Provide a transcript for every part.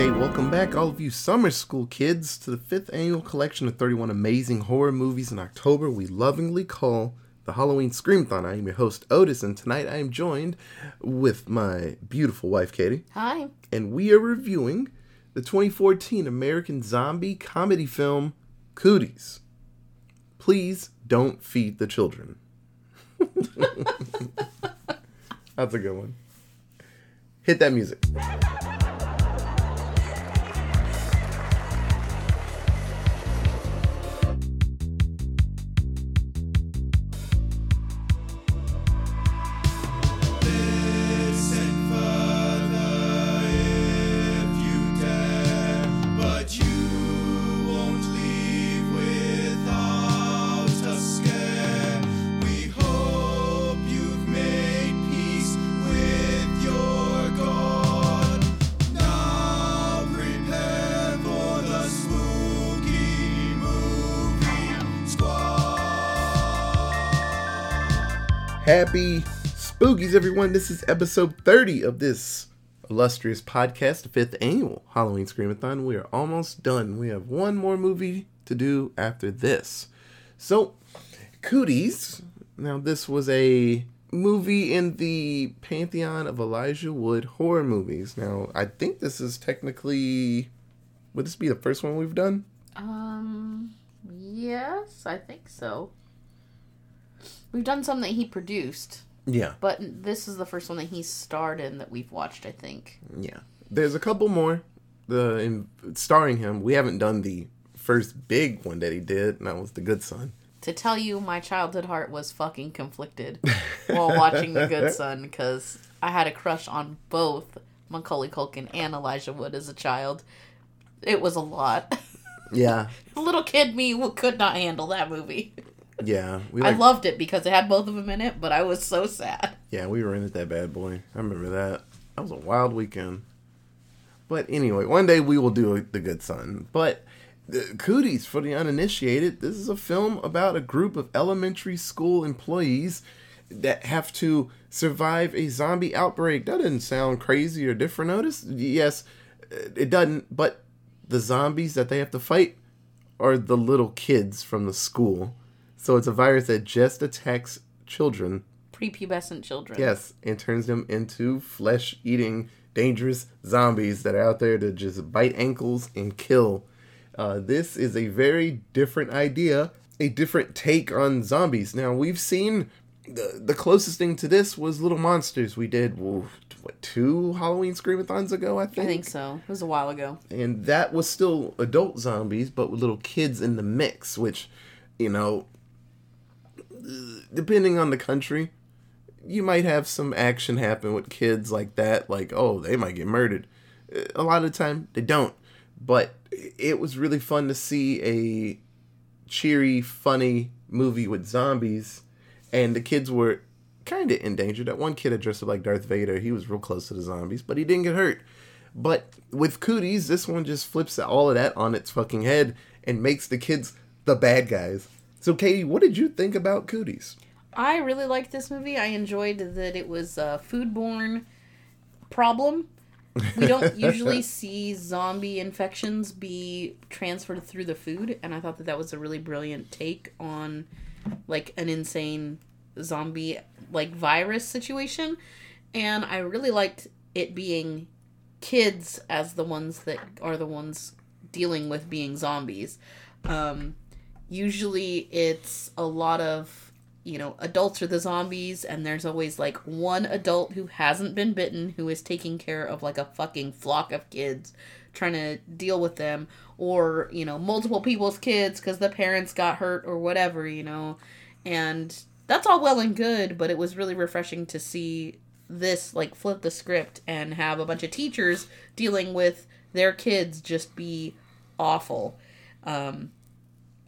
Okay, welcome back, all of you summer school kids, to the fifth annual collection of 31 amazing horror movies in October we lovingly call the Halloween Screamathon. I am your host, Otis, and tonight I am joined with my beautiful wife, Katie, Hi. and we are reviewing the 2014 American zombie comedy film, Cooties. Please don't feed the children. That's a good one. Hit that music. Happy spookies, everyone. This is episode 30 of this illustrious podcast, the fifth annual Halloween Screamathon. We are almost done. We have one more movie to do after this. So, Cooties. Now, this was a movie in the pantheon of Elijah Wood horror movies. Now, I think this is technically. Would this be the first one we've done? Um, yes, I think so. We've done some that he produced, Yeah. but this is the first one that he starred in that we've watched, I think. Yeah, there's a couple more. The in, starring him, we haven't done the first big one that he did, and that was The Good Son. To tell you, my childhood heart was fucking conflicted while watching The Good Son because I had a crush on both Macaulay Culkin and Elijah Wood as a child. It was a lot. Yeah, Little kid me could not handle that movie. Yeah, we I loved it because it had both of them in it, but I was so sad. yeah we were in it that bad boy. I remember that. That was a wild weekend. But anyway, one day we will do The Good Son. But the Cooties, for the uninitiated, this is a film about a group of elementary school employees that have to survive a zombie outbreak. That doesn't sound crazy or different, notice? Yes, it doesn't, but the zombies that they have to fight are the little kids from the school. So it's a virus that just attacks children Prepubescent children. Yes, and turns them into flesh eating, dangerous zombies that are out there to just bite ankles and kill. Uh, this is a very different idea, a different take on zombies. Now, we've seen the, the closest thing to this was Little Monsters. We did, what, two Halloween Screamathons ago, I think? I think so. It was a while ago. and that was still adult zombies, but with little kids in the mix, which, you know, depending on the country, you might have some action happen with kids like that, like, oh, they might get murdered. A lot of the time, they don't. But it was really fun to see a cheery, funny movie with zombies, and the kids were kind of endangered. That one kid had dressed up like Darth Vader. He was real close to the zombies, but he didn't get hurt. But with Cooties, this one just flips all of that on its fucking head and makes the kids the bad guys. So, Katie, what did you think about Cooties? I really liked this movie. I enjoyed that it was a foodborne problem. We don't usually see zombie infections be transferred through the food, and I thought that that was a really brilliant take on like an insane zombie like virus situation. And I really liked it being kids as the ones that are the ones dealing with being zombies. Um, usually it's a lot of you know adults are the zombies and there's always like one adult who hasn't been bitten who is taking care of like a fucking flock of kids trying to deal with them or you know multiple people's kids because the parents got hurt or whatever you know? And that's all well and good but it was really refreshing to see this like flip the script and have a bunch of teachers dealing with their kids just be awful. Um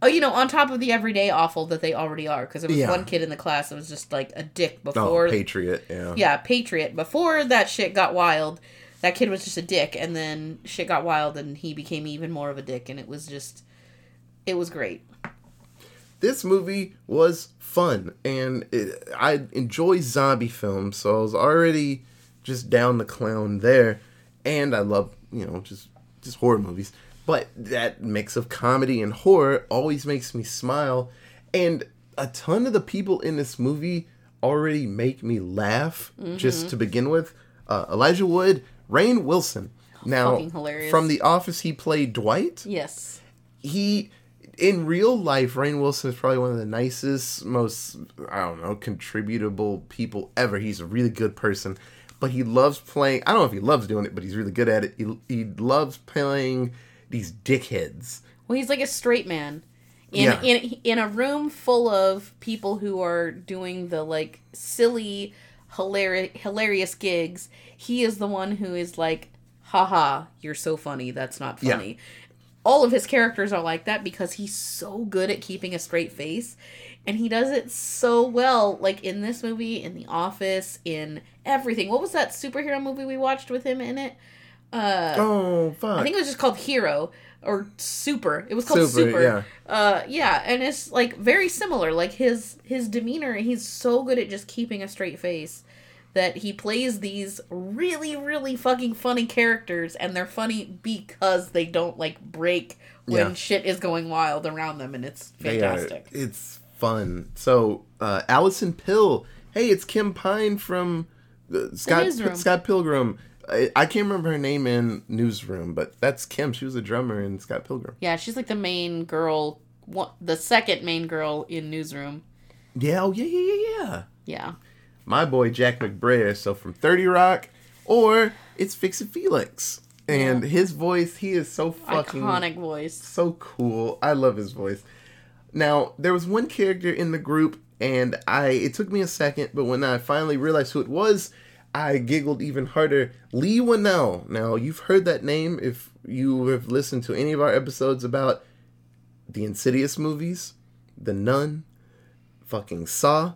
Oh, you know, on top of the everyday awful that they already are, because there was Yeah. one kid in the class that was just like a dick before. Oh, before. Patriot, yeah. yeah, Patriot. Before that shit got wild, that kid was just a dick, and then shit got wild, and he became even more of a dick, and it was just, it was great. this movie was fun and it, I enjoy zombie films, so I was already just down the clown there. And I love, you know, just just horror movies. But that mix of comedy and horror always makes me smile. And a ton of the people in this movie already make me laugh Mm-hmm. just to begin with. Uh, Elijah Wood, Rainn Wilson. Now, from The Office, he played Dwight Yes. he in real life rainn wilson is probably one of the nicest most i don't know contributable people ever he's a really good person but he loves playing i don't know if he loves doing it but he's really good at it he, he loves playing these dickheads Well, he's like a straight man. In, Yeah. in in a room full of people who are doing the like silly, hilarious hilarious gigs, he is the one who is like, "Haha, you're so funny. That's not Yeah. funny." All of his characters are like that because he's so good at keeping a straight face, and he does it so well. Like in this movie, in The Office, in everything. What was that superhero movie we watched with him in it? Uh, oh fuck I think it was just called Hero or Super. It was called Super, Super. yeah. Uh, yeah, and it's like very similar. Like his his demeanor, he's so good at just keeping a straight face that he plays these really really fucking funny characters, and they're funny because they don't like break when Yeah. shit is going wild around them, and it's fantastic. it's fun so uh alison pill hey it's kim pine from uh, scott scott pilgrim I, I can't remember her name in newsroom but that's kim she was a drummer in scott pilgrim Yeah, she's like the main girl, one, the second main girl in Newsroom. yeah oh yeah yeah yeah yeah Yeah. my boy Jack McBrayer. So from 30 Rock, or it's Fix It Felix. And his voice, he is so fucking Iconic voice. so cool. I love his voice. Now, there was one character in the group, and I it took me a second, but when I finally realized who it was, I giggled even harder. Leigh Whannell. Now, you've heard that name if you have listened to any of our episodes about the Insidious movies, The Nun, fucking Saw.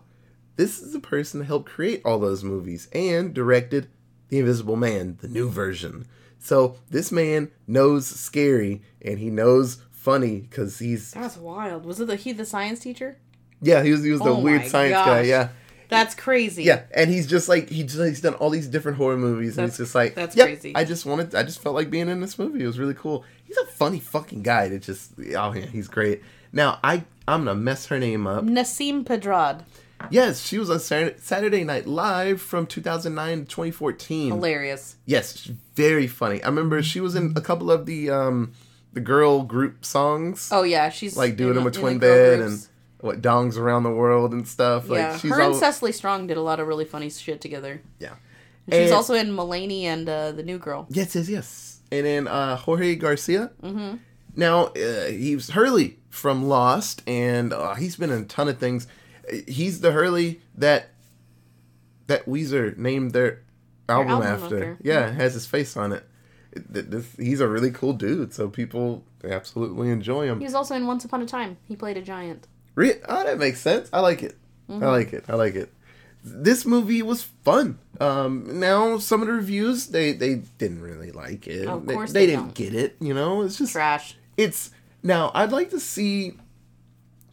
This is the person that helped create all those movies and directed The Invisible Man, the new version. So this man knows scary and he knows funny because he's That's wild. Was it the he the science teacher? yeah he was he was the Oh weird my science guy yeah That's crazy. yeah and he's just like he just, he's done all these different horror movies and That's- he's just like that's "Yep, crazy. I just wanted I just felt like being in this movie it was really cool he's a funny fucking guy that just oh yeah he's great now I I'm gonna mess her name up Nasim Pedrad. yes she was on Saturday, Night Live from 2009 to 2014 Hilarious. Yes, very funny. I remember she was in a couple of the um the girl group songs, Oh yeah, she's like doing in them the- with twin the bed and what dongs around the world and stuff. yeah, Like she's her all, and Cecily Strong did a lot of really funny shit together. yeah. And she was And- also in Mulaney and uh, the New Girl. Yes, yes, yes. And then uh, Jorge Garcia. Mm-hmm. Now uh, he was Hurley from Lost, and uh, he's been in a ton of things. He's the Hurley that that Weezer named their album, album after. after. Yeah, has his face on it. It- this- he's a really cool dude, so people absolutely enjoy him. He was also in Once Upon a Time. He played a giant. Re- oh, that makes sense. I like it. Mm-hmm. I like it. I like it. This movie was fun. Um, now some of the reviews they they didn't really like it. Of They- course they, they didn't don't. get it. You know, it's just Trash. it's now I'd like to see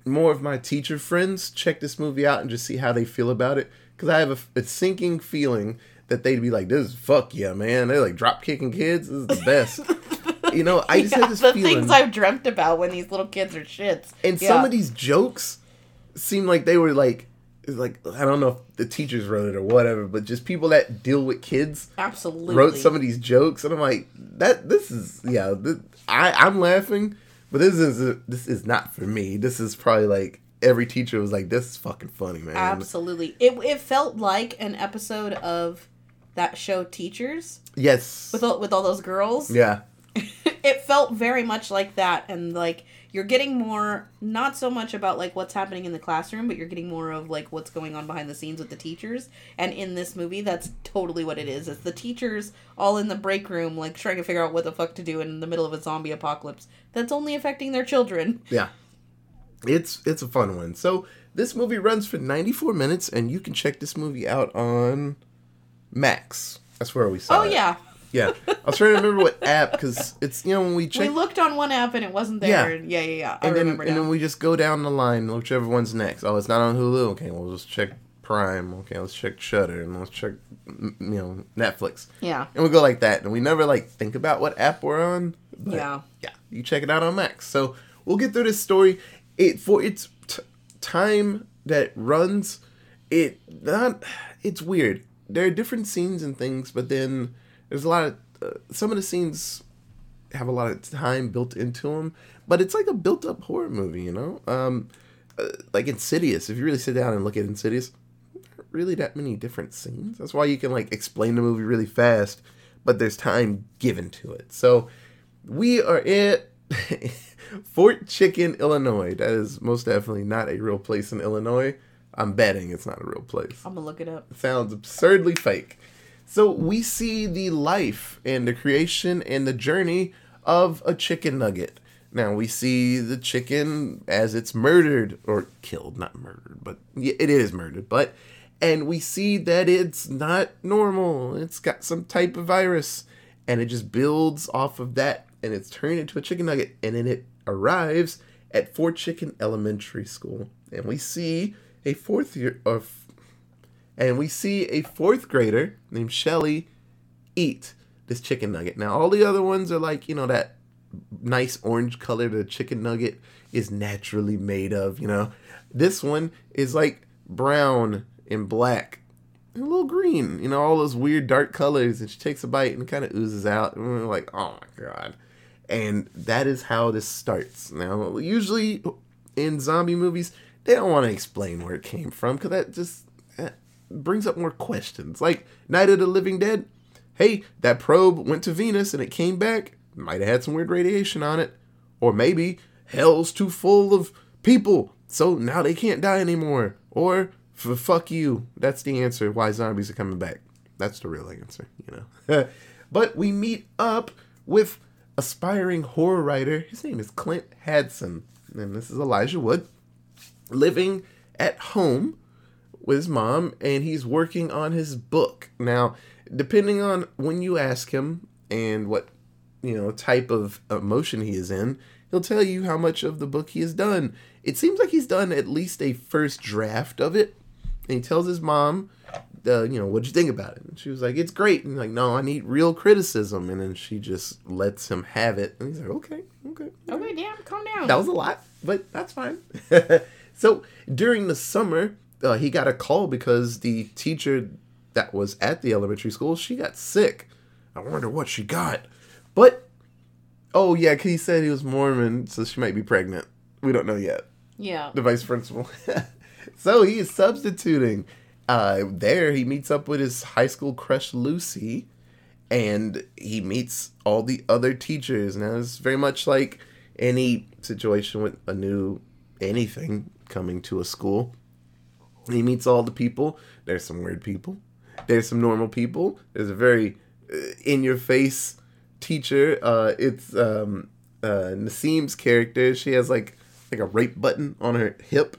more of my teacher friends check this movie out and just see how they feel about it because I have a, a sinking feeling that they'd be like, "This is fuck yeah, man." They're like drop kicking kids. This is the best. you know, I just Yeah, have this the feeling. things I've dreamt about when these little kids are shits. And Yeah. some of these jokes seem like they were like, like I don't know if the teachers wrote it or whatever, but just people that deal with kids absolutely wrote some of these jokes, and I'm like, that this is yeah, th- I I'm laughing, but this is this is not for me. This is probably like every teacher was like, this is fucking funny, man. Absolutely. It it felt like an episode of that show Teachers Yes. with all, with all those girls. yeah. It felt very much like that and like you're getting more not so much about like what's happening in the classroom but you're getting more of like what's going on behind the scenes with the teachers and in this movie that's totally what it is it's the teachers all in the break room like trying to figure out what the fuck to do in the middle of a zombie apocalypse that's only affecting their children Yeah. It's it's a fun one. So this movie runs for 94 minutes, and you can check this movie out on Max. That's where we saw oh it. yeah Yeah, I was trying to remember what app because it's you know when we check. we looked on one app and it wasn't there yeah yeah yeah i and then remember and then we just go down the line, whichever one's next. Oh, it's not on Hulu. Okay, well let's check Prime. Okay, let's check Shudder, and let's check you know Netflix, yeah and we go like that, and we never like think about what app we're on. But, Yeah. yeah, you check it out on Max. So we'll get through this story. It for its t- time that runs, it not it's weird. There are different scenes and things, but then there's a lot of uh, some of the scenes have a lot of time built into them. But it's like a built-up horror movie, you know. Um, uh, like Insidious. If you really sit down and look at Insidious, really that many different scenes. That's why you can like explain the movie really fast, but there's time given to it. So we are at Fort Chicken, Illinois. That is most definitely not a real place in Illinois. I'm betting it's not a real place. I'm gonna look it up. sounds absurdly fake. So we see the life and the creation and the journey of a chicken nugget. Now we see the chicken as it's murdered or killed, not murdered, but it is murdered. But and we see that it's not normal. It's got some type of virus, and it just builds off of that, and it's turned into a chicken nugget, and then it arrives at Fort Chicken Elementary School, and we see a fourth year of and we see a fourth grader named Shelly eat this chicken nugget. Now, all the other ones are like, you know, that nice orange color the chicken nugget is naturally made of, you know. This one is like brown and black and a little green, you know, all those weird dark colors. And she takes a bite and kind of oozes out. And we're like, oh my God. And that is how this starts. Now, usually in zombie movies, they don't want to explain where it came from because that just brings up more questions. Like Night of the Living Dead. Hey, that probe went to Venus and it came back. Might have had some weird radiation on it. Or maybe hell's too full of people, so now they can't die anymore. Or fuck you. That's the answer why zombies are coming back. That's the real answer, you know. but we meet up with aspiring horror writer. His name is Clint Hadson. And this is Elijah Wood living at home with his mom and he's working on his book. Now, depending on when you ask him and what, you know, type of emotion he is in, he'll tell you how much of the book he has done. It seems like he's done at least a first draft of it. And he tells his mom, uh, you know, what'd you think about it? And she was like, it's great. And like, no, I need real criticism. And then she just lets him have it. And he's like, okay, okay. Okay, damn, calm down. That was a lot, but that's fine. so during the summer, uh, he got a call because the teacher that was at the elementary school she got sick. I wonder what she got, but oh yeah, he said he was Mormon, so she might be pregnant. We don't know yet. yeah. The vice principal. so he is substituting. Uh, there, he meets up with his high school crush Lucy, and he meets all the other teachers. Now it's very much like any situation with a new anything coming to a school. He meets all the people. There's some weird people. There's some normal people. There's a very uh, in your face teacher. Uh, it's um, uh, Nasim's character. She has like like a rape button on her hip.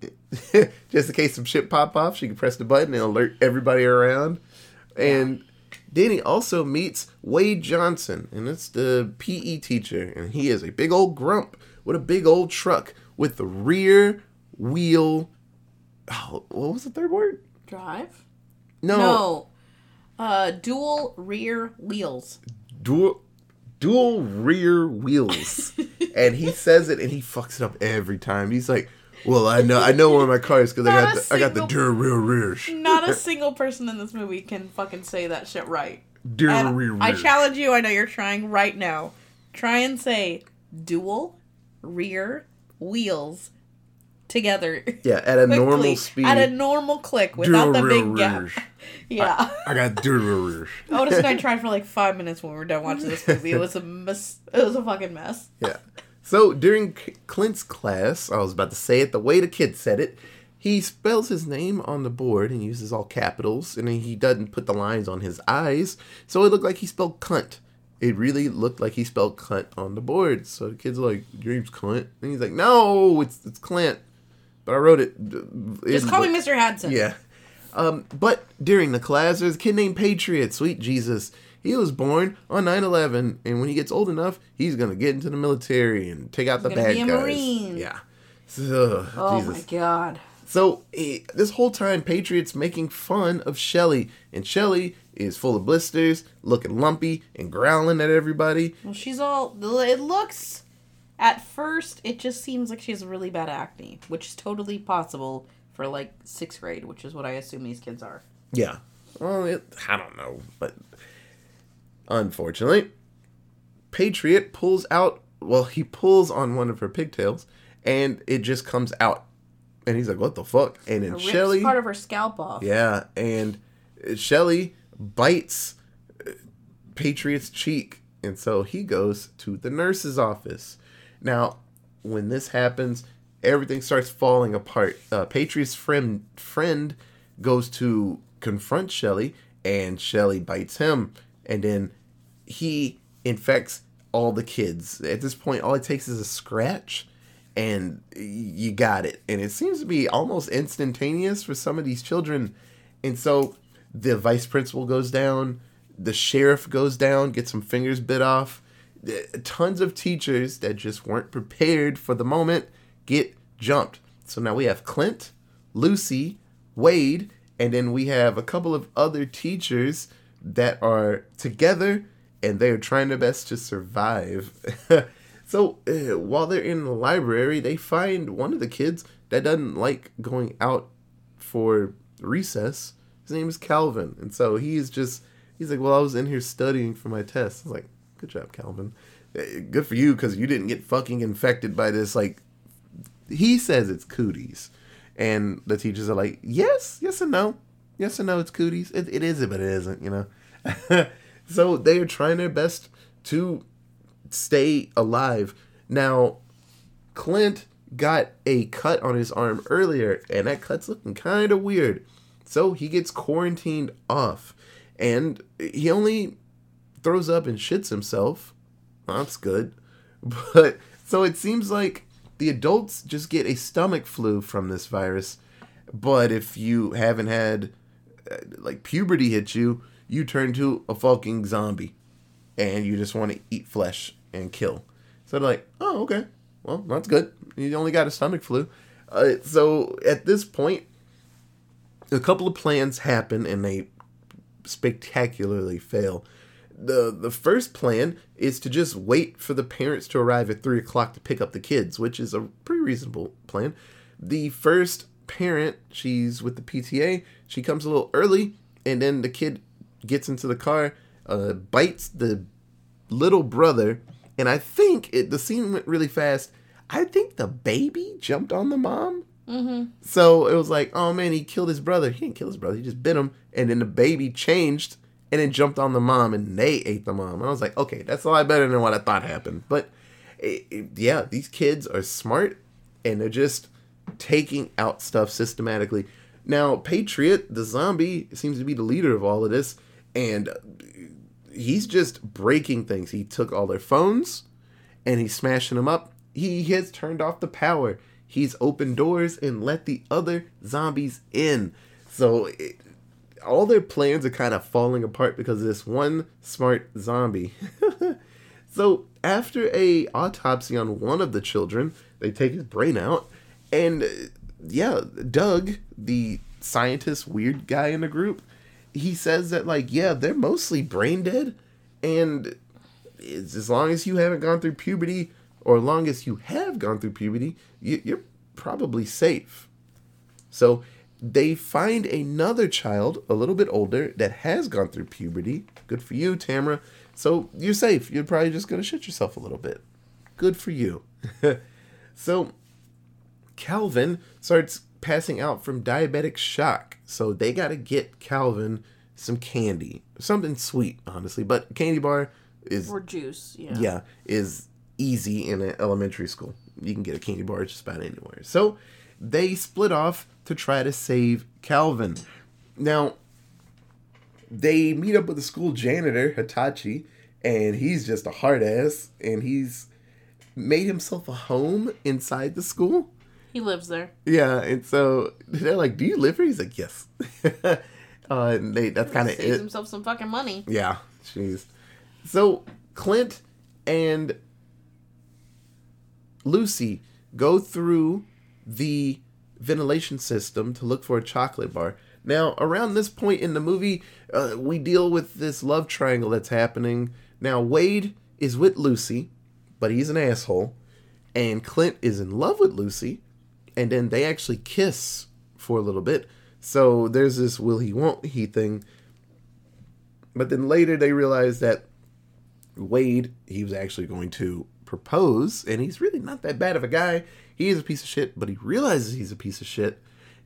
Just in case some shit pop off, she can press the button and alert everybody around. And then he also meets Wade Johnson, and it's the PE teacher, and he is a big old grump with a big old truck with the rear wheel. Oh, what was the third word? Drive? No, No. Uh, dual rear wheels. dual dual rear wheels. and he says it, and he fucks it up every time. He's like, "Well, I know, I know where my car is because I got the, I got the dual rear rears. Not a single person in this movie can fucking say that shit right. Dual rear I challenge you, I know you're trying right now. Try and say dual rear wheels together. Yeah, at a normal speed. At a normal click without the big gap. Yeah. I got rear rears. Otis and I tried for like five minutes when we were done watching this movie. It was a mess. It was a fucking mess. Yeah. So during Clint's class, I was about to say it the way the kid said it. He spells his name on the board and uses all capitals, and he doesn't put the lines on his eyes, so it looked like he spelled cunt. It really looked like he spelled cunt on the board. So the kid's like, "Your name's Clint," and he's like, "No, it's it's Clint." But I wrote it. Just call me Mr. Hadson. Yeah. Um, but during the class, there's a kid named Patriot. Sweet Jesus. He was born on 9 11, and when he gets old enough, he's going to get into the military and take out the gonna bad be a guys. Marine. Yeah. So, Oh Jesus. my god. So eh, this whole time, Patriot's making fun of Shelly, and Shelly is full of blisters, looking lumpy and growling at everybody. Well, she's all. It looks. At first, it just seems like she has really bad acne, which is totally possible for like sixth grade, which is what I assume these kids are. Yeah. Well, it, I don't know, but unfortunately, Patriot pulls out. Well, he pulls on one of her pigtails, and it just comes out. And he's like, "What the fuck?" And then Shelly, part of her scalp off. yeah, and Shelly bites uh, Patriot's cheek, and so he goes to the nurse's office. Now, when this happens, everything starts falling apart. Uh, Patriot's friend friend goes to confront Shelly, and Shelly bites him, and then he infects all the kids. At this point, all it takes is a scratch, and you got it. And it seems to be almost instantaneous for some of these children. And so the vice principal goes down, the sheriff goes down, gets some fingers bit off. Tons of teachers that just weren't prepared for the moment get jumped. So now we have Clint, Lucy, Wade, and then we have a couple of other teachers that are together and they're trying their best to survive. so uh, while they're in the library, they find one of the kids that doesn't like going out for recess. His name is Calvin, and so he's just he's like, "Well, I was in here studying for my test." I was like, "Good job, Calvin. Uh, Good for you because you didn't get fucking infected by this like he says it's cooties. And the teachers are like, yes, yes and no. Yes and no, it's cooties. It, it is, but it isn't, you know? so they are trying their best to stay alive. Now, Clint got a cut on his arm earlier, and that cut's looking kind of weird. So he gets quarantined off. And he only throws up and shits himself. That's good. But so it seems like the adults just get a stomach flu from this virus. But if you haven't had uh, like puberty hit you, you turn to a fucking zombie and you just want to eat flesh and kill. So they're like, oh, okay. Well, that's good. You only got a stomach flu. Uh, so at this point, a couple of plans happen and they spectacularly fail. The the first plan is to just wait for the parents to arrive at three o'clock to pick up the kids, which is a pretty reasonable plan. The first parent, she's with the PTA, she comes a little early, and then the kid gets into the car, uh, bites the little brother, and I think it the scene went really fast. I think the baby jumped on the mom. Mm-hmm. So it was like, oh man, he killed his brother. He didn't kill his brother. He just bit him, and then the baby changed and then jumped on the mom, and they ate the mom. And I was like, okay, that's a lot better than what I thought happened. But it, it- yeah, these kids are smart, and they're just taking out stuff systematically. Now, Patriot, the zombie, seems to be the leader of all of this, and he's just breaking things. He took all their phones and he's smashing them up. He has turned off the power. He's opened doors and let the other zombies in. So it, all their plans are kind of falling apart because of this one smart zombie. so after a autopsy on one of the children, they take his brain out, and yeah, Doug, the scientist weird guy in the group, he says that like yeah, they're mostly brain dead, and as long as you haven't gone through puberty, or long as you have gone through puberty, you, you're probably safe. So they find another child, a little bit older, that has gone through puberty. Good for you, Tamara. So you're safe. You're probably just gonna shit yourself a little bit. Good for you. so Calvin starts passing out from diabetic shock. So they gotta get Calvin some candy. Something sweet, honestly. But candy bar is Or juice. Yeah. yeah, is easy in an elementary school. You can get a candy bar just about anywhere. So they split off to try to save Calvin. Now, they meet up with the school janitor, Hitachi, and he's just a hard ass, and he's made himself a home inside the school. He lives there. Yeah, and so they're like, "Do you live here?" He's like, "Yes." uh, and they that's kind of Saves it. himself some fucking money. Yeah, jeez. So Clint and Lucy go through the ventilation system to look for a chocolate bar. Now, around this point in the movie, uh, we deal with this love triangle that's happening. Now, Wade is with Lucy, but he's an asshole, and Clint is in love with Lucy, and then they actually kiss for a little bit. So there's this will he won't he thing. But then later they realize that Wade, he was actually going to propose, and he's really not that bad of a guy. He is a piece of shit, but he realizes he's a piece of shit.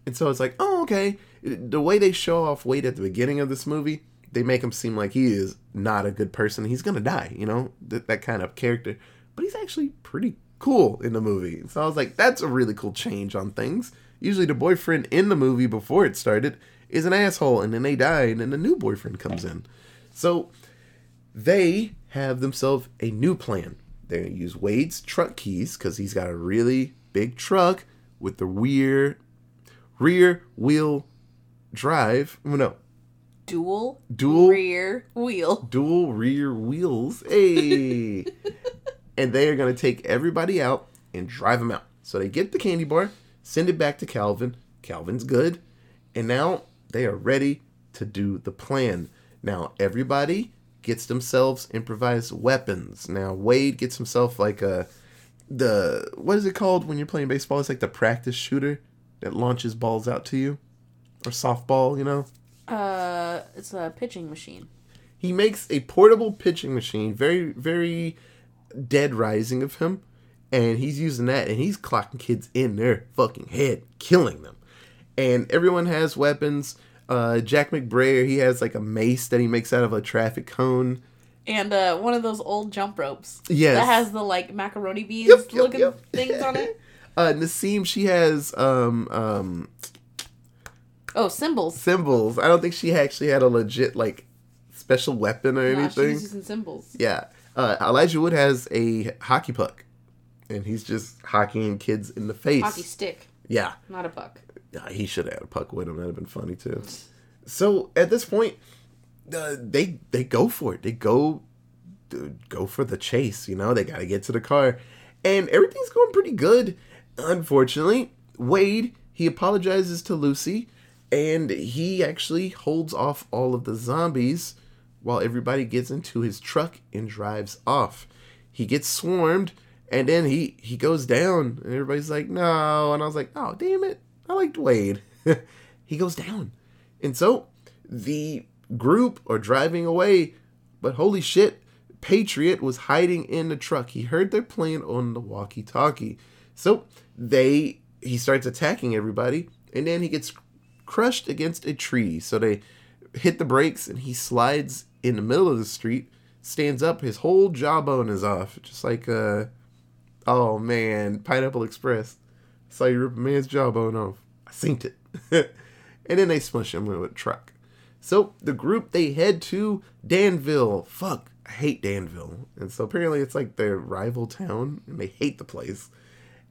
And so it's like, oh, okay. The way they show off Wade at the beginning of this movie, they make him seem like he is not a good person. He's going to die, you know, that, that kind of character. But he's actually pretty cool in the movie. So I was like, that's a really cool change on things. Usually the boyfriend in the movie before it started is an asshole, and then they die, and then the new boyfriend comes in. So they have themselves a new plan. They're going to use Wade's truck keys because he's got a really big truck with the rear rear wheel drive. Oh, no, Dual, Dual- rear wheel. dual rear wheels. Hey. and they are going to take everybody out and drive them out. So they get the candy bar, send it back to Calvin. Calvin's good. And now they are ready to do the plan. Now everybody gets themselves improvised weapons. Now Wade gets himself like a the what is it called when you're playing baseball? It's like the practice shooter that launches balls out to you. Or softball, you know? Uh, it's a pitching machine. he makes a portable pitching machine very very dead rising of him and he's using that and he's clocking kids in their fucking head killing them and everyone has weapons uh jack mcbrayer he has like a mace that he makes out of a traffic cone And uh, one of those old jump ropes. Yes. That has the like macaroni beans Yep, yep, looking yep. things on it. uh Nasim, she has um um Oh, cymbals. cymbals i don't think she actually had a legit like special weapon or Nah, anything she's using cymbals. Yeah. Uh, Elijah Wood has a hockey puck, and he's just hockeying kids in the face. Hockey stick, Yeah. not a puck. He should have had a puck with him. That'd have been funny too. So at this point, uh, they they go for it. They go uh, go for the chase. You know, they got to get to the car, and everything's going pretty good. Unfortunately, Wade he apologizes to Lucy, and he actually holds off all of the zombies while everybody gets into his truck and drives off. He gets swarmed, and then he he goes down, and everybody's like, "No!" And I was like, "Oh, damn it! I liked Wade." he goes down, and so the group are driving away, but holy shit, Patriot was hiding in the truck. He heard their plan on the walkie-talkie, so they he starts attacking everybody, and then he gets crushed against a tree. So they hit the brakes, and he slides in the middle of the street, stands up, his whole jawbone is off, just like uh, oh man, Pineapple Express. Saw you rip a man's jawbone off. I synced it, and then they smush him with a truck. So the group they head to Danville. Fuck, I hate Danville, and so apparently it's like their rival town, and they hate the place.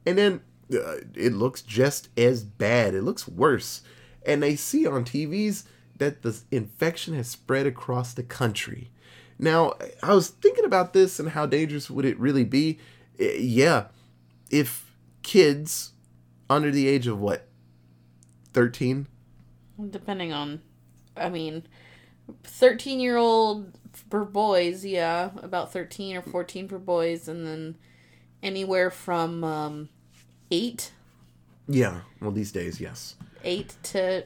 And then uh, it looks just as bad. It looks worse. And they see on TVs that the infection has spread across the country. Now, I was thinking about this and how dangerous would it really be? Eh, Yeah, if kids under the age of what, 13? Depending on, I mean, 13 year old for boys, yeah, about 13 or 14 for boys, and then anywhere from um, 8, Yeah, well, these days, yes. 8 to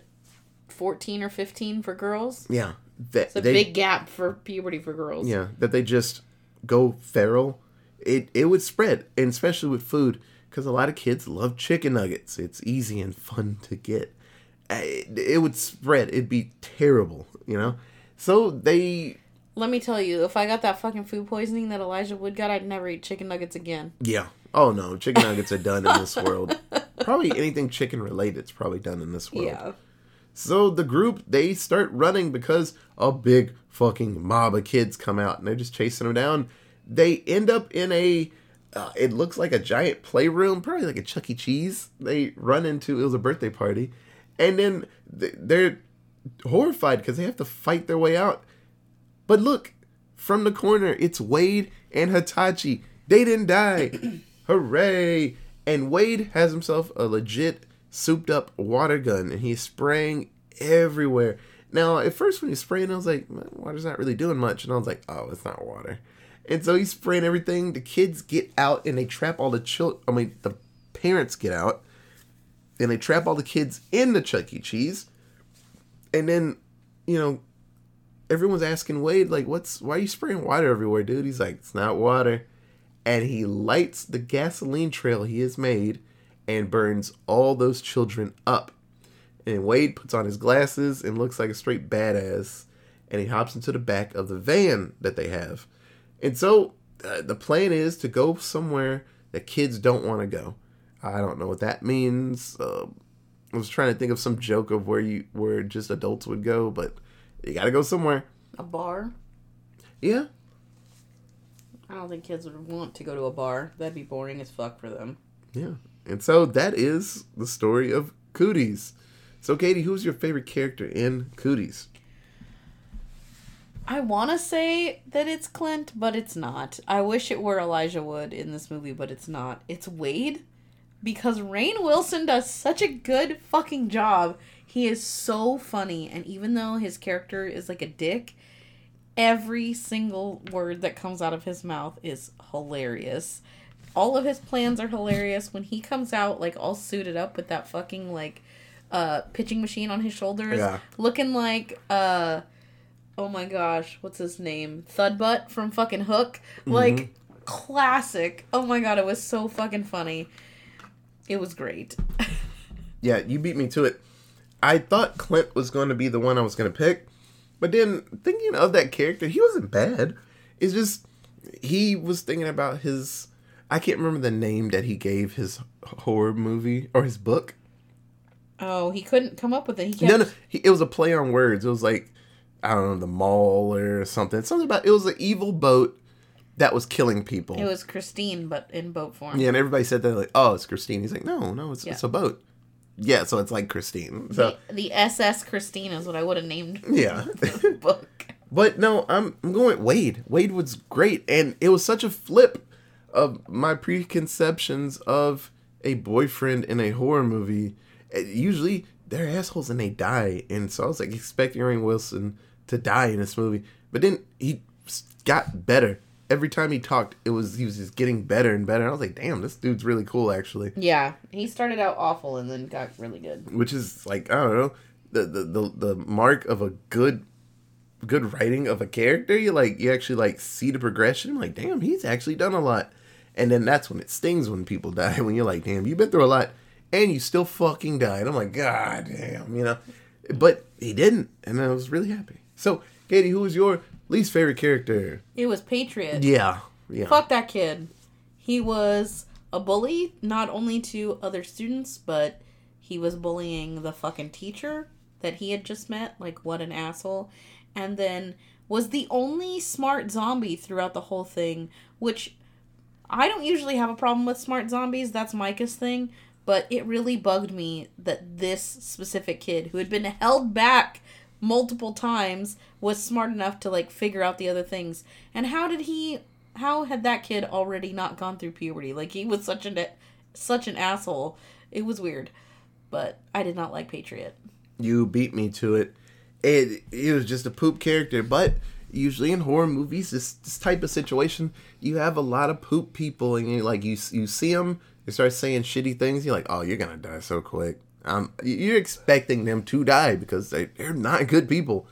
14 or 15 for girls. Yeah. That, It's a they, big gap for puberty for girls. Yeah, that they just go feral. It it would spread, and especially with food, because a lot of kids love chicken nuggets. It's easy and fun to get. It, it would spread. It'd be terrible, you know. So they, Let me tell you, if I got that fucking food poisoning that Elijah Wood got, I'd never eat chicken nuggets again. yeah. Oh no, chicken nuggets are done in this world. Probably anything chicken related is probably done in this world. Yeah. So the group they start running because a big fucking mob of kids come out and they're just chasing them down. They end up in a uh, it looks like a giant playroom, probably like a Chuck E. Cheese. They run into it was a birthday party, and then th- they're horrified because they have to fight their way out. But look, from the corner, it's Wade and Hitachi. They didn't die. Hooray! And Wade has himself a legit souped up water gun and he's spraying everywhere. Now, at first, when he's spraying, I was like, water's not really doing much. And I was like, oh, it's not water. And so he's spraying everything. The kids get out and they trap all the children. I mean, the parents get out and they trap all the kids in the Chuck E. Cheese. And then, you know, everyone's asking Wade, like, what's, why are you spraying water everywhere, dude? He's like, it's not water. And he lights the gasoline trail he has made and burns all those children up. And Wade puts on his glasses and looks like a straight badass. And he hops into the back of the van that they have. And so uh, the plan is to go somewhere that kids don't want to go. I don't know what that means. Uh, I was trying to think of some joke of where you where just adults would go, but you got to go somewhere. A bar? Yeah, I don't think kids would want to go to a bar. That'd be boring as fuck for them. yeah. And so that is the story of Cooties. So, Katie, who's your favorite character in Cooties? I want to say that it's Clint, but it's not. I wish it were Elijah Wood in this movie, but it's not. It's Wade because Rainn Wilson does such a good fucking job. He is so funny, and even though his character is like a dick, every single word that comes out of his mouth is hilarious. All of his plans are hilarious. When he comes out like all suited up with that fucking like uh pitching machine on his shoulders, Yeah. looking like uh oh my gosh, what's his name? Thudbutt from fucking Hook. Mm-hmm. Like classic. Oh my god, it was so fucking funny. It was great. Yeah, you beat me to it. I thought Clint was going to be the one I was going to pick, but then thinking of that character, he wasn't bad. It's just he was thinking about his. I can't remember the name that he gave his horror movie or his book. Oh, he couldn't come up with it. He kept No, no, he, it was a play on words. It was like I don't know, the mall or something. Something about it was an evil boat that was killing people. It was Christine, but in boat form. yeah, and everybody said that like, oh, it's Christine. He's like, no, no, it's Yeah. it's a boat. Yeah, so it's like Christine. So The, the SS Christine is what I would have named yeah. the book. But no, I'm I'm going Wade. Wade was great, and it was such a flip of my preconceptions of a boyfriend in a horror movie. Usually they're assholes and they die, and so I was like expecting Rainn Wilson to die in this movie, but then he got better. Every time he talked, it was he was just getting better and better. I was like, damn, this dude's really cool, actually. Yeah, he started out awful and then got really good. Which is like I don't know the the the, the mark of a good good writing of a character, you like you actually like see the progression. like, damn, he's actually done a lot. And then that's when it stings when people die. When you're like, damn, you've been through a lot, and you still fucking died. I'm like, god damn, you know. But he didn't, and I was really happy. So, Katie, who was your least favorite character? It was Patriot. Yeah, yeah. Fuck that kid. He was a bully, not only to other students, but he was bullying the fucking teacher that he had just met. Like, what an asshole. And then was the only smart zombie throughout the whole thing, which I don't usually have a problem with smart zombies. That's Micah's thing. But it really bugged me that this specific kid, who had been held back multiple times, was smart enough to like figure out the other things. And how did he? How had that kid already not gone through puberty? Like he was such an such an asshole. It was weird, but I did not like Patriot. you beat me to it. It it was just a poop character, but usually in horror movies, this this type of situation, you have a lot of poop people, and you like you you see them, they start saying shitty things. You're like, oh, you're gonna die so quick. Um, you're expecting them to die because they they're not good people.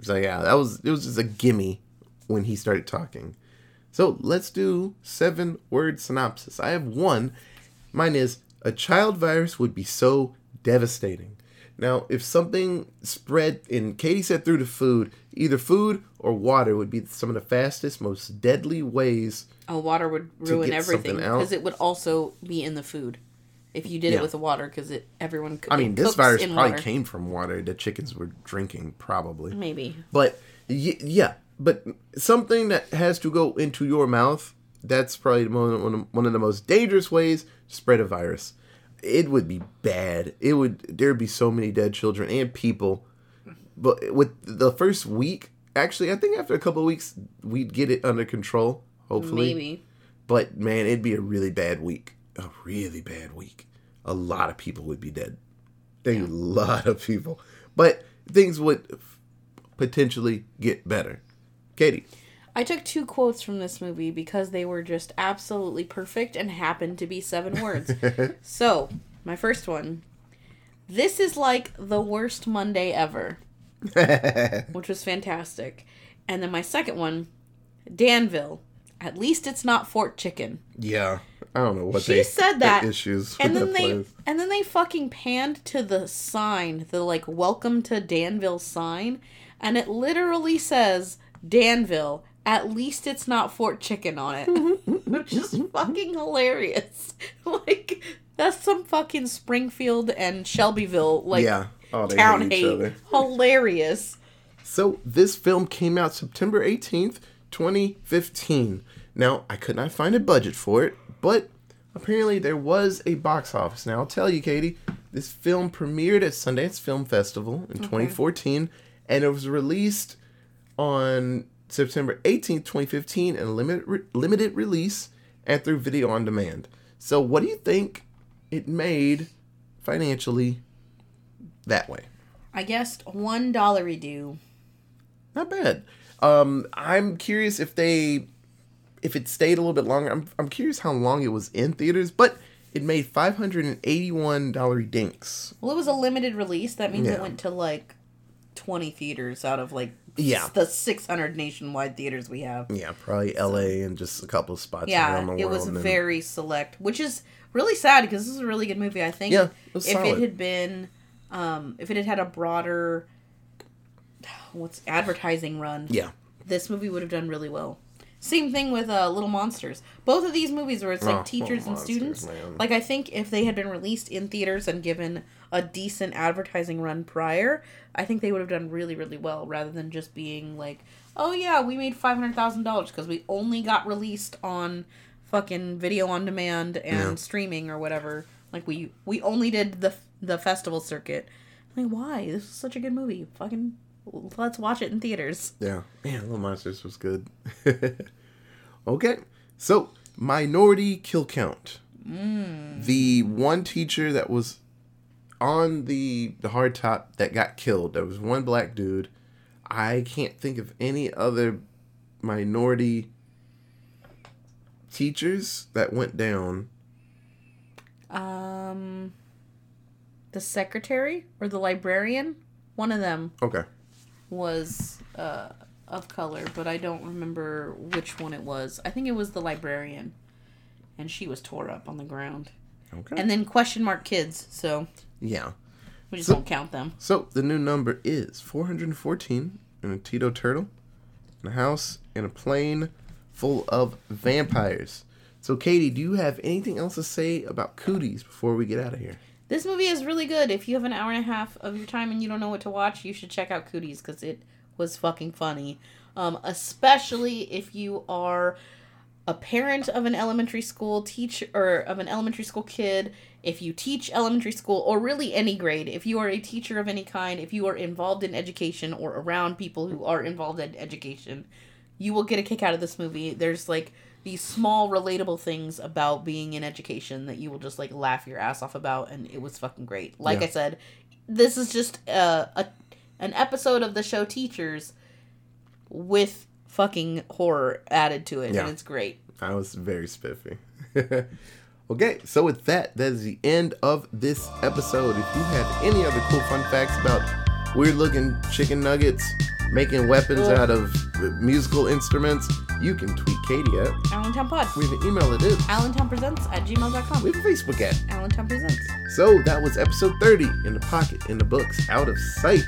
So yeah, that was it was just a gimme when he started talking. So let's do seven word synopsis. I have one. Mine is a child virus would be so devastating. Now, if something spread, and Katie said through the food, either food or water would be some of the fastest, most deadly ways. Oh, water would ruin everything because it would also be in the food if you did Yeah. it with the water because it everyone. Could I mean, this virus probably water. came from water the chickens were drinking, probably. maybe. But y- yeah, but something that has to go into your mouth, that's probably one of, one of the most dangerous ways to spread a virus. It would be bad. It would there'd be so many dead children and people. But with the first week, actually, I think after a couple of weeks we'd get it under control, hopefully. Maybe. But man, it'd be a really bad week. A really bad week. A lot of people would be dead. A lot of people. But things would potentially get better. Katie. I took two quotes from this movie because they were just absolutely perfect and happened to be seven words. so, my first one This is like the worst Monday ever, which was fantastic. And then my second one Danville. At least it's not Fort Chicken. Yeah. I don't know what She they said that, issues And then they place. and then they fucking panned to the sign, the like welcome to Danville sign, and it literally says Danville. At least it's not Fort Chicken on it. Which is fucking hilarious. Like that's some fucking Springfield and Shelbyville like yeah. Oh, town hate hate. Hilarious. So this film came out September 18th, 2015. Now, I could not find a budget for it, but apparently there was a box office. Now, I'll tell you, Katie, this film premiered at Sundance Film Festival in 2014, and it was released on September 18, 2015, in a limited, re- limited release and through video on demand. So, what do you think it made financially that way? I guessed one dollar due. Not bad. Um, I'm curious if they, if it stayed a little bit longer. I'm, I'm curious how long it was in theaters, but it made five hundred and eighty-one dollar dinks. Well, it was a limited release. That means Yeah. it went to like 20 theaters out of like Yeah. the 600 nationwide theaters we have. Yeah, probably L.A. and just a couple of spots Yeah, around the world. it was and very select, which is really sad because this is a really good movie. I think Yeah, it if solid. it had been, um, if it had had a broader, what's advertising run, Yeah, this movie would have done really well. Same thing with uh, Little Monsters. Both of these movies where it's like Oh, teachers and Monsters, students. man. Like I think if they had been released in theaters and given a decent advertising run prior, I think they would have done really really well rather than just being like, "Oh yeah, we made $500,000 because we only got released on fucking video on demand and Yeah. streaming or whatever. Like we we only did the the festival circuit." Like why? This is such a good movie. Fucking let's watch it in theaters. yeah. Man, Little Monsters was good. okay, so minority kill count. The one teacher that was on the the hard top that got killed. There was one black dude. I can't think of any other minority teachers that went down. Um, the secretary or the librarian, one of them Okay. Was uh, of color, but I don't remember which one it was. I think it was the librarian, and she was tore up on the ground. Okay. And then question mark kids, so yeah. we just So- don't count them. So the new number is 414 in a Tito turtle, in a house, in a plane full of vampires. So Katie, do you have anything else to say about Cooties before we get out of here? This movie is really good. If you have an hour and a half of your time and you don't know what to watch, you should check out Cooties because it was fucking funny. Um, especially if you are a parent of an elementary school teacher or of an elementary school kid, if you teach elementary school or really any grade, if you are a teacher of any kind, if you are involved in education or around people who are involved in education, you will get a kick out of this movie. There's like these small relatable things about being in education that you will just like laugh your ass off about and it was fucking great. Like Yeah. I said, this is just uh, a an episode of the show Teachers with fucking horror added to it Yeah. and it's great. I was very spiffy. okay, so with that, that is the end of this episode. If you have any other cool fun facts about weird looking chicken nuggets making weapons Ugh. out of musical instruments, you can tweet Katie at. Allentown Pod. We have an email that is. Allentown Presents at gmail.com. We have a Facebook at. Allentown Presents. So that was episode 30 in the pocket, in the books, out of sight.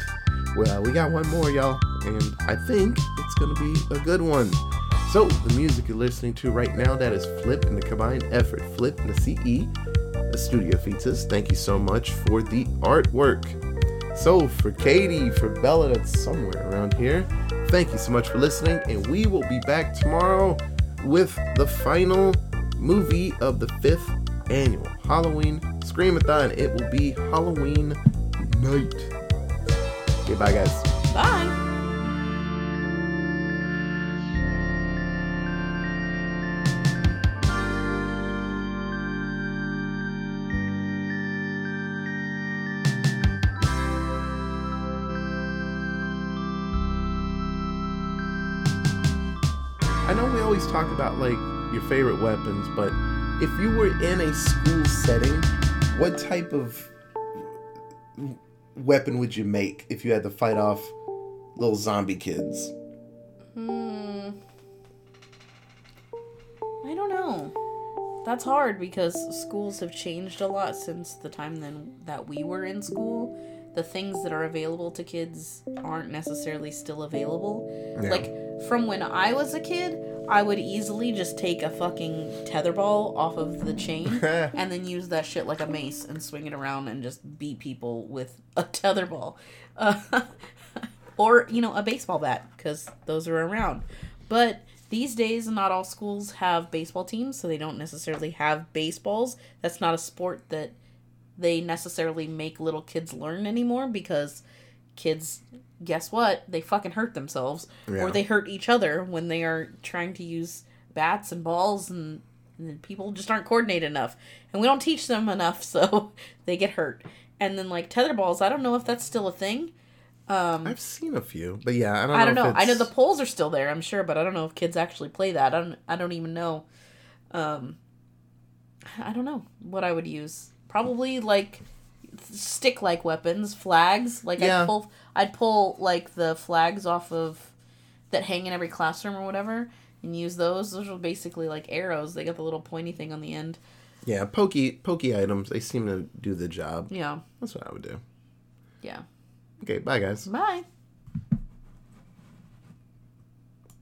Well, we got one more, y'all, and I think it's gonna be a good one. So the music you're listening to right now, that is Flip and the combined effort, Flip and the CE, the studio features. Thank you so much for the artwork. So for Katie, for Bella, that's somewhere around here, thank you so much for listening, and we will be back tomorrow with the final movie of the fifth annual Halloween Screamathon. It will be Halloween night. Okay, bye guys. Bye. Talk about like your favorite weapons, but if you were in a school setting, what type of weapon would you make if you had to fight off little zombie kids? Hmm. I don't know. That's hard because schools have changed a lot since the time then that we were in school. The things that are available to kids aren't necessarily still available. Yeah. Like from when I was a kid, I would easily just take a fucking tetherball off of the chain and then use that shit like a mace and swing it around and just beat people with a tetherball. Uh, or, you know, a baseball bat because those are around. But these days, not all schools have baseball teams, so they don't necessarily have baseballs. That's not a sport that they necessarily make little kids learn anymore because kids, guess what? They fucking hurt themselves Yeah. or they hurt each other when they are trying to use bats and balls and, and people just aren't coordinated enough. And we don't teach them enough, so they get hurt. And then, like, tether balls, I don't know if that's still a thing. Um, I've seen a few, but yeah, I don't. I don't know. know. I know the poles are still there, I'm sure, but I don't know if kids actually play that. I don't. I don't even know. Um, I don't know what I would use. Probably like stick-like weapons, flags. Like Yeah. I'd pull. I'd pull like the flags off of that hang in every classroom or whatever, and use those. Those are basically like arrows. They got the little pointy thing on the end. Yeah, pokey pokey items. They seem to do the job. Yeah. That's what I would do. Yeah. Okay, bye guys. Bye.